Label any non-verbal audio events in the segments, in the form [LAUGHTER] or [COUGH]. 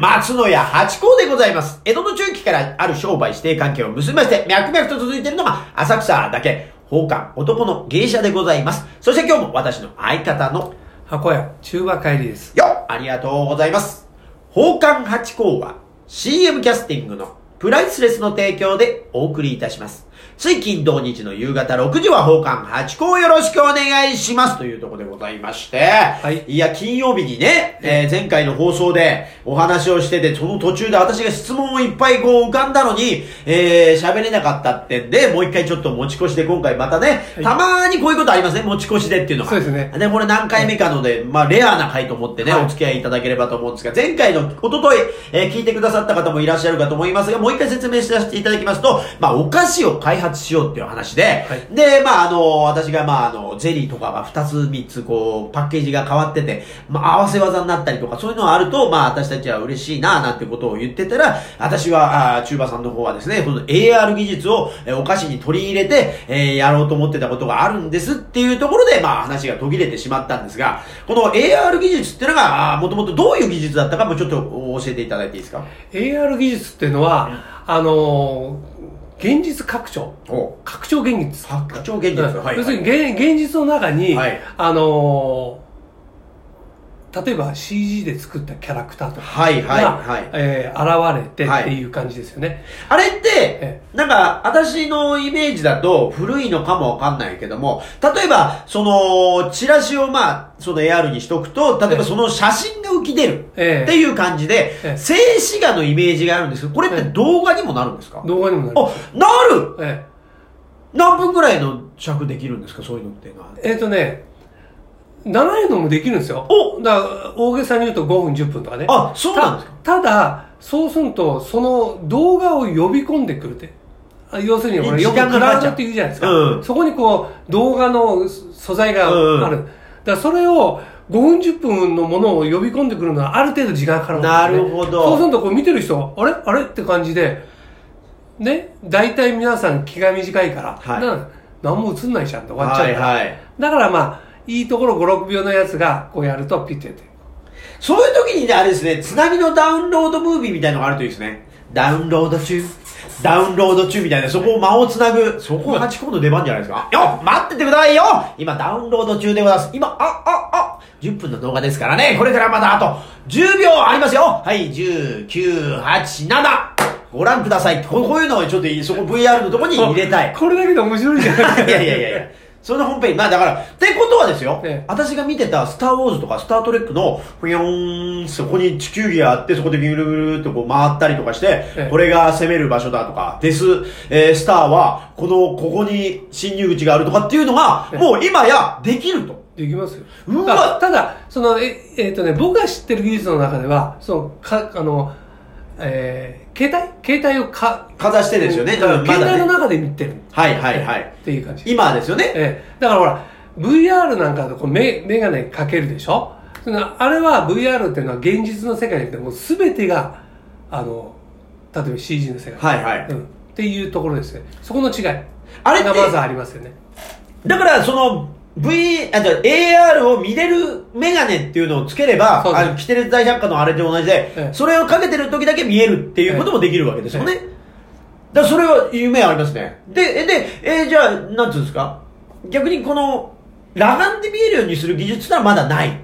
松野屋八甲でございます。江戸の中期からある商売指定関係を結びまして、脈々と続いているのが浅草だけ、宝冠男の芸者でございます。そして今日も私の相方の箱屋中馬帰りです。よありがとうございます。宝冠八甲は CM キャスティングのプライスレスの提供でお送りいたします。水金土日の夕方6時は宝冠八甲よろしくお願いします。というところでございまして、はい。いや、金曜日にね、えー前回の放送でお話をしてて、その途中で私が質問をいっぱいこう浮かんだのに、えー喋れなかったってんで、もう一回ちょっと持ち越しで今回またね、はい。たまーにこういうことありますね、持ち越しでっていうのが。そうですね。で、これ何回目かので、まあ、レアな回と思ってね、はい。お付き合いいただければと思うんですが、前回の、おととい、えー聞いてくださった方もいらっしゃるかと思いますが、もう一回説明させていただきますと、まあ、お菓子を開発しようっていう話で、はい。で、まあ、あの、私が、まあ、あの、ゼリーとかが2つ3つ、こう、パッケージが変わってて、まあ、合わせ技になったりとか、そういうのがあると、まあ、私たちは嬉しいな、なんてことを言ってたら、私は、あーチューバさんの方はですね、この AR 技術を、えーお菓子に取り入れて、えーやろうと思ってたことがあるんですっていうところで、まあ、話が途切れてしまったんですが、この AR 技術っていうのが、もともとどういう技術だったかもちょっと教えていただいていいですか？AR 技術っていうのは、あのー現実拡張。お。拡張現実。拡張現実。要するに現現実の中に、はい。あのー例えば CG で作ったキャラクターとかはいはいが、はい。えー現れてっていう感じですよね。あれってえ、なんか、私のイメージだと古いのかもわかんないけども、例えば、その、チラシをまあ、その AR にしとくと、例えばええ。その写真が浮き出るええ。っていう感じで、ええ。静止画のイメージがあるんですけど、これってええ。動画にもなるんですか？動画にもなる。あ、なる！え何分くらいの尺できるんですか？そういうのっていうのは。ええーとね、長いのもできるんですよ。おだから、大げさに言うと5分、10分とかね。あ、そうなんですか？たただ、そうすると、その動画を呼び込んでくるって。あ要するに、ほら時よくクラウドって言うじゃないですか。うんそこにこう、動画の素材がある。うんうんだから、それを5分、10分のものを呼び込んでくるのは、ある程度時間かかるんですよ、ね。なるほどそうすると、こう見てる人、あれ？あれ？って感じで、ね、大体皆さん気が短いから、はいな何も映んないじゃんって終わっちゃうから。はいはい。だからまあ、いいところ5、6秒のやつが、こうやるとピッてやって。そういう時にね、あれですね、つなぎのダウンロードムービーみたいのがあるといいですね。ダウンロード中、ダウンロード中みたいな、そこを間をつなぐ、そこが8個の出番じゃないですか。よ待っててくださいよ今ダウンロード中でございます。今、あ、あ、あ、10分の動画ですからね、これからまだあと10秒ありますよはい、10、9、8、7! ご覧ください。こういうのをちょっといいそこ VR のとこに入れたい。[LAUGHS] これだけで面白いじゃないですか。[LAUGHS] いやいやいやいや。その本編、まあだから、ってことはですよ、ええ。私が見てたスター・ウォーズとかスター・トレックの、ふよーん、そこに地球儀があって、そこでビュルビュルってこう回ったりとかして、ええ。これが攻める場所だとか、デス、えースターは、この、ここに侵入口があるとかっていうのが、ええ。もう今やできると。できますよ。うわ。あただ、その、え、えっ、とね、僕が知ってる技術の中では、その、か、あの、えー、携帯？携帯をか、かざしてですよね。携帯の中で見てる。はいはいはい。っていう感じ。今ですよね。ええだからほら、VR なんかだとこうメメガネかけるでしょ？あれは VR っていうのは現実の世界でもう全てが、あの、例えば CG の世界。はいはいうん。っていうところですね。そこの違い。あれってがまずありますよね。だから、その、V、あ、じゃあ AR を見れるメガネっていうのをつければ、そうですあの、キテレツ大百科のあれと同じで、ええそれをかけてる時だけ見えるっていうこともできるわけですよね。えだからそれは夢ありますね。で、えで、えーじゃあ、なんつうんですか？逆にこの、裸眼で見えるようにする技術ってのはまだない。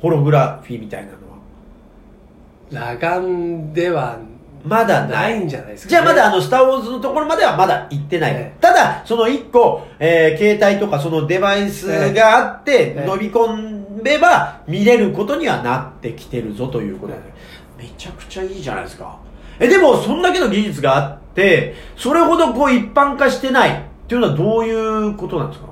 ホログラフィーみたいなのは。裸眼ではまだな。ないいんじゃないですか、じゃあまだあの、スターウォーズのところまではまだ行ってない。ええただ、その一個、えー携帯とかそのデバイスがあって、ええ伸び込めば見れることにはなってきてるぞということで、めちゃくちゃいいじゃないですか。え、でも、そんだけの技術があって、それほどこう一般化してないっていうのはどういうことなんですか？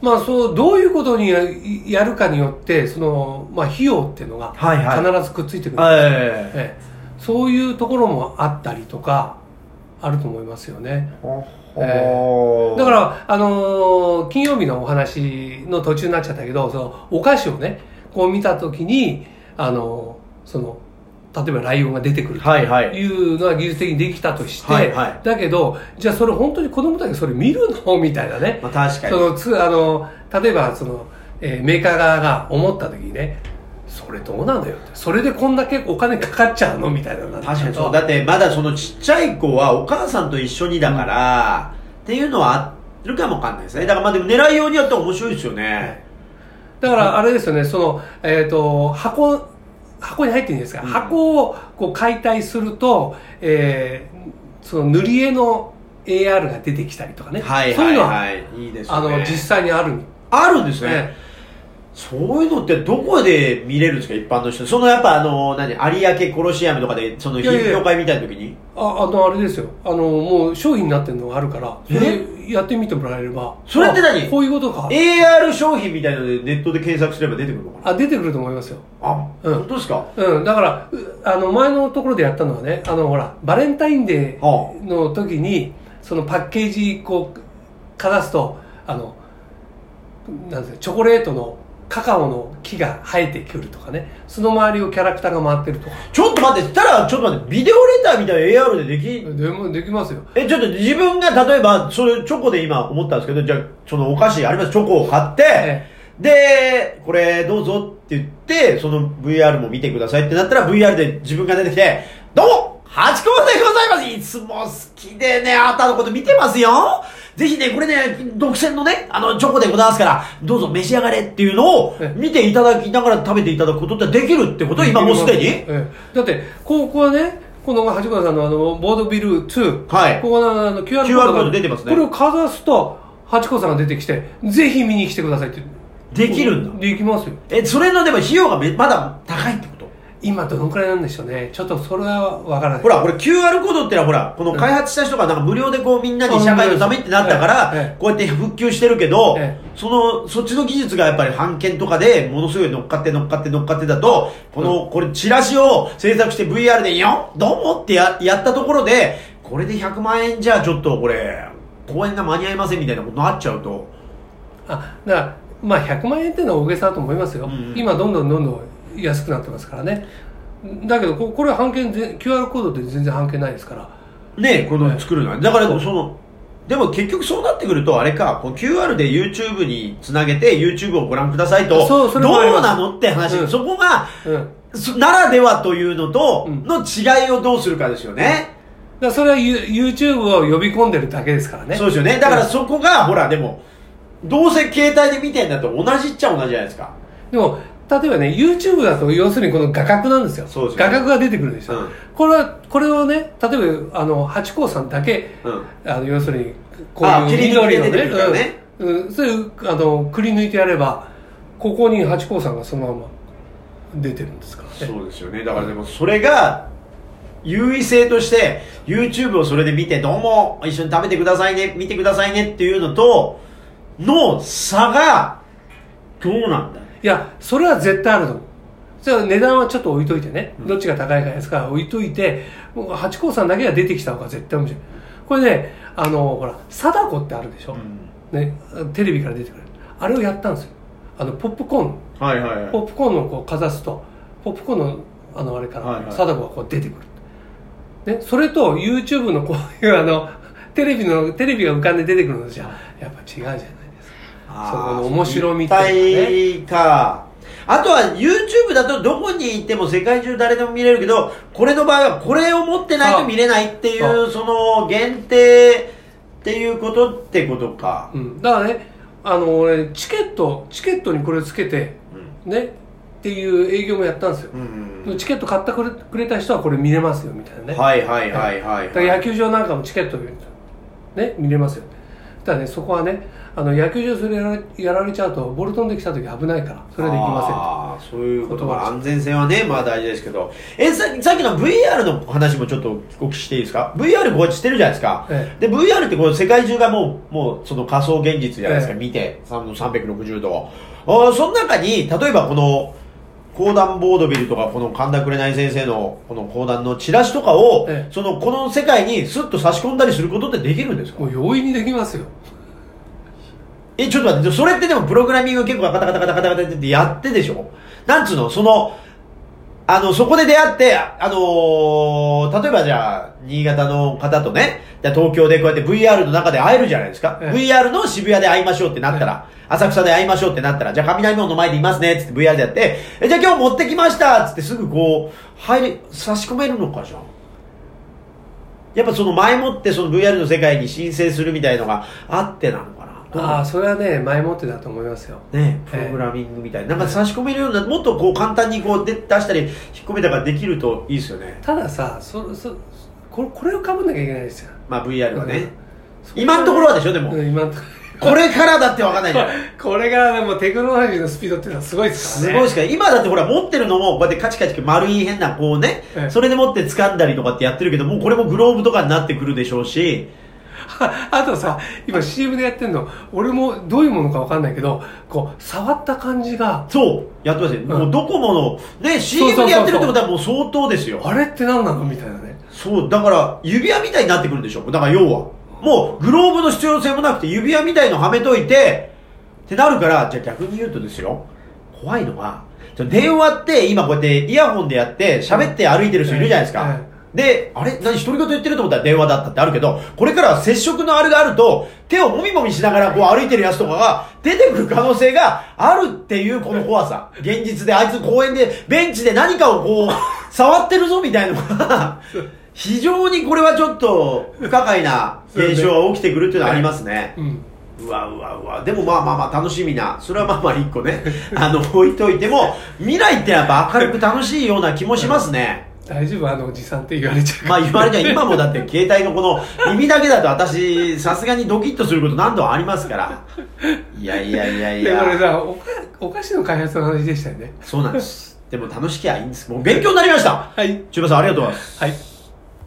まあそう、どういうことにややるかによって、その、まあ費用っていうのがはいはい必ずくっついてくる。えええそういうところもあったりとか、あると思いますよね。えだから、あのー金曜日のお話の途中になっちゃったけど、その、お菓子をね、こう見たときに、あのーその、例えばライオンが出てくるとはいはいいうのは技術的にできたとして、はいはいだけど、じゃあそれ本当に子供たちそれ見るの？みたいなね。まあ確かに。そのつあの例えばその、えーメーカー側が思った時にねそれどうなんだよそれでこんだけお金かかっちゃうのみたいな確かにそう。だってまだそのちっちゃい子はお母さんと一緒にだから、っていうのはあるかもわかんないですね。だからまあでも狙いようによっては面白いですよね、だからあれですよね、その、えっ、と、箱、箱に入ってるんですが、うん。箱をこう解体すると、えーその塗り絵の AR が出てきたりとかね。はいそういうのは、はいはいいいですよね。あの、実際にある。あるんですね、ねそういうのってどこで見れるんですか？一般の人。そのやっぱあの何？有明コロシアムとかでその品評会みたいな時に？あ、あの、あれですよ。あの、もう商品になってるのがあるから、そえれやってみてもらえれば。それって何？あこういうことか。AR 商品みたいなのでネットで検索すれば出てくるのかな？あ、出てくると思いますよ。あ、うん。本当ですか？うん、だから、うあの、前のところでやったのはね、あの、ほら、バレンタインデーの時に、そのパッケージ、こう、かざすと、あの、なんですか、チョコレートのカカオの木が生えてくるとかね、その周りをキャラクターが回ってるとか。ちょっと待って、たら、ちょっと待って、ビデオレターみたいな AR ででき、でも、できますよ。え、ちょっと自分が例えば、それチョコで今思ったんですけど、じゃあ、そのお菓子あります、チョコを買って、えで、これどうぞって言って、その VR も見てくださいってなったら VR で自分が出てきて、どうもハチ公でございます。いつも好きでね、あなたのこと見てますよぜひね、これね、独占のね、あの、チョコでございますから、どうぞ召し上がれっていうのをえ見ていただきながら食べていただくことってできるってこと？今もうすでに？ええだって、ここはね、この八川さんのあの、ボードビル2。はいここのあの QR コー QR ドがコード出てますねこれをかざすと、八子さんが出てきて、ぜひ見に来てくださいって。できるんだ。できますよ。え、それのでも費用がめまだ高いって今どのくらいなんでしょうね。ちょっとそれはわからない。ほら、これ QR コードってのはほら、この開発した人がなんか無料でこうみんなに社会のためってなったからこうやって復旧してるけどえ、その、そっちの技術がやっぱり版権とかでものすごい乗っかって乗っかって乗っかってだと、この、これチラシを制作して VR でよどうもってややったところで、これで100万円じゃちょっとこれ、公演が間に合いませんみたいなことになっちゃうと、あ、だから、まあ100万円っていうのは大げさだと思いますよ。うん今どんどんどんどん安くなってますからね。だけど、ここれは半券ぜ、QR コードで全然半券ないですから。ねこの作るのは。だからその、でも結局そうなってくると、あれか、こう QR で YouTube につなげて YouTube をご覧くださいと、そうそれどうなのって話、うんそこが、うん。そならではというのと、うんの違いをどうするかですよね。だそれは You- YouTube を呼び込んでるだけですからね。そうですよね。だからそこが、ほら、でも、どうせ携帯で見てんだと同じっちゃ同じじゃないですか。でも、例えばね、YouTube だと要するにこの画角なんですよ。す画角が出てくるでしょ。うんこれは、これをね、例えば、あの、八甲さんだけ、うん。あの、要するに、こういう緑の出てくるからねうん、うん、そういう、あの、くり抜いてやれば、ここに八甲さんがそのまま出てるんですからね。そうですよね。だからでもそれが、優位性として、YouTube をそれで見て、どうも、一緒に食べてくださいね、見てくださいねっていうのと、の差が、どうなんだいや、それは絶対あると思う。じゃあ値段はちょっと置いといてね、うんどっちが高いか安か置いといて、もう八甲さんだけが出てきた方が絶対面白い。これね、あの、ほら、貞子ってあるでしょ、ね、テレビから出てくる。あれをやったんですよ。あの、ポップコーン、はいはいはい。ポップコーンのこうかざすと、ポップコーンのあのあれから、はいはい貞子がこう出てくる。ね、それと YouTube のこういうあの、テレビの、テレビが浮かんで出てくるのじゃ、やっぱ違うじゃないですか。あーそこの面白みっていうかねか。あとは YouTube だとどこにいても世界中誰でも見れるけど、これの場合はこれを持ってないと見れないってい、そうその限定っていうことってことか。うん、だからね、あの、俺、チケット、チケットにこれつけて、ね、っていう営業もやったんですよ。うんチケット買ってくれくれた人はこれ見れますよ、みたいなね。はいはいはいはい、だから野球場なんかもチケットで、ね、見れますよ。ただね、そこはね、あの、野球場それやられやられちゃうと、ボルトンで来た時危ないから、それはできませんと。あーそういうことは安全性はね、まあ大事ですけど。え、ささっきの VR の話もちょっとお聞きしていいですか ?VR こうやってしてるじゃないですか。えで、VR ってこう世界中がもう、もうその仮想現実じゃないですか、ええ見て、さの360度を。あーその中に、例えばこの、講談ボードビルとか、この神田紅先生のこの講談のチラシとかを、ええその、この世界にスッと差し込んだりすることってできるんですか？もう容易にできますよ。え、ちょっと待って、それってでもプログラミング結構カタカタカタカタカタってやってでしょ？なんつうの？その、あの、そこで出会って、あのー例えばじゃあ、新潟の方とね、じゃあ東京でこうやって VR の中で会えるじゃないですか。ええ。VR の渋谷で会いましょうってなったら、浅草で会いましょうってなったら、じゃあ雷門の前でいますね、つって VR でやって、えじゃあ今日持ってきましたつってすぐこう、入れ、差し込めるのかじゃん。やっぱその前もってその VR の世界に申請するみたいのがあってなのああそれはね前もってだと思いますよ。ね、プログラミングみたいな、なんか差し込めるような、もっとこう簡単にこうで出したり、引っ込めたりができるといいですよね。たださそそこれこれをかぶんなきゃいけないですよ。まあ VR はね。うん。今のところはでしょでも。うん今のとここれからだってわかんないじゃん。ろ [LAUGHS] これがでもテクノロジーのスピードっていうのはすごいですからね。すごいですから、今だってほら持ってるのも、こうやってカチカチ丸い変なこうねええ、それで持って掴んだりとかってやってるけど、もうこれもグローブとかになってくるでしょうし、[LAUGHS] あとさ今 CM でやってんの俺もどういうものか分かんないけどこう触った感じがそう、やってますよ。んもうドコモの、ね、CM でやってるってことはもう相当ですよ。あれって何なの？みたいなねそう、だから、指輪みたいになってくるんでしょだから要は。もう、グローブの必要性もなくて、指輪みたいのはめといて、ってなるから、じゃあ逆に言うとですよ、怖いのは、電話って今こうやってイヤホンでやって、喋って歩いてる人いるじゃないですか。えで、あれ？何独り言言ってると思ったら電話だったってあるけど、これからは接触のあれがあると、手をもみもみしながらこう歩いてるやつとかが出てくる可能性があるっていうこの怖さ。現実であいつ公園でベンチで何かをこう、触ってるぞみたいなのが、非常にこれはちょっと不可解な現象が起きてくるっていうのはありますね。うんうわうわうわ。でもまあまあまあ楽しみな。それはまあまあ一個ね、あの、置いといても、未来ってやっぱ明るく楽しいような気もしますね。大丈夫？あのおじさんって言われちゃうまあ言われちゃう今もだって携帯のこの耳だけだと私、さすがにドキッとすること何度もありますから。いやいやいやいでこれや。さおかお菓子の開発の話でしたよねそうなんです。でも楽しきゃいいんです。もう勉強になりました。はい中馬さんありがとうございます。はい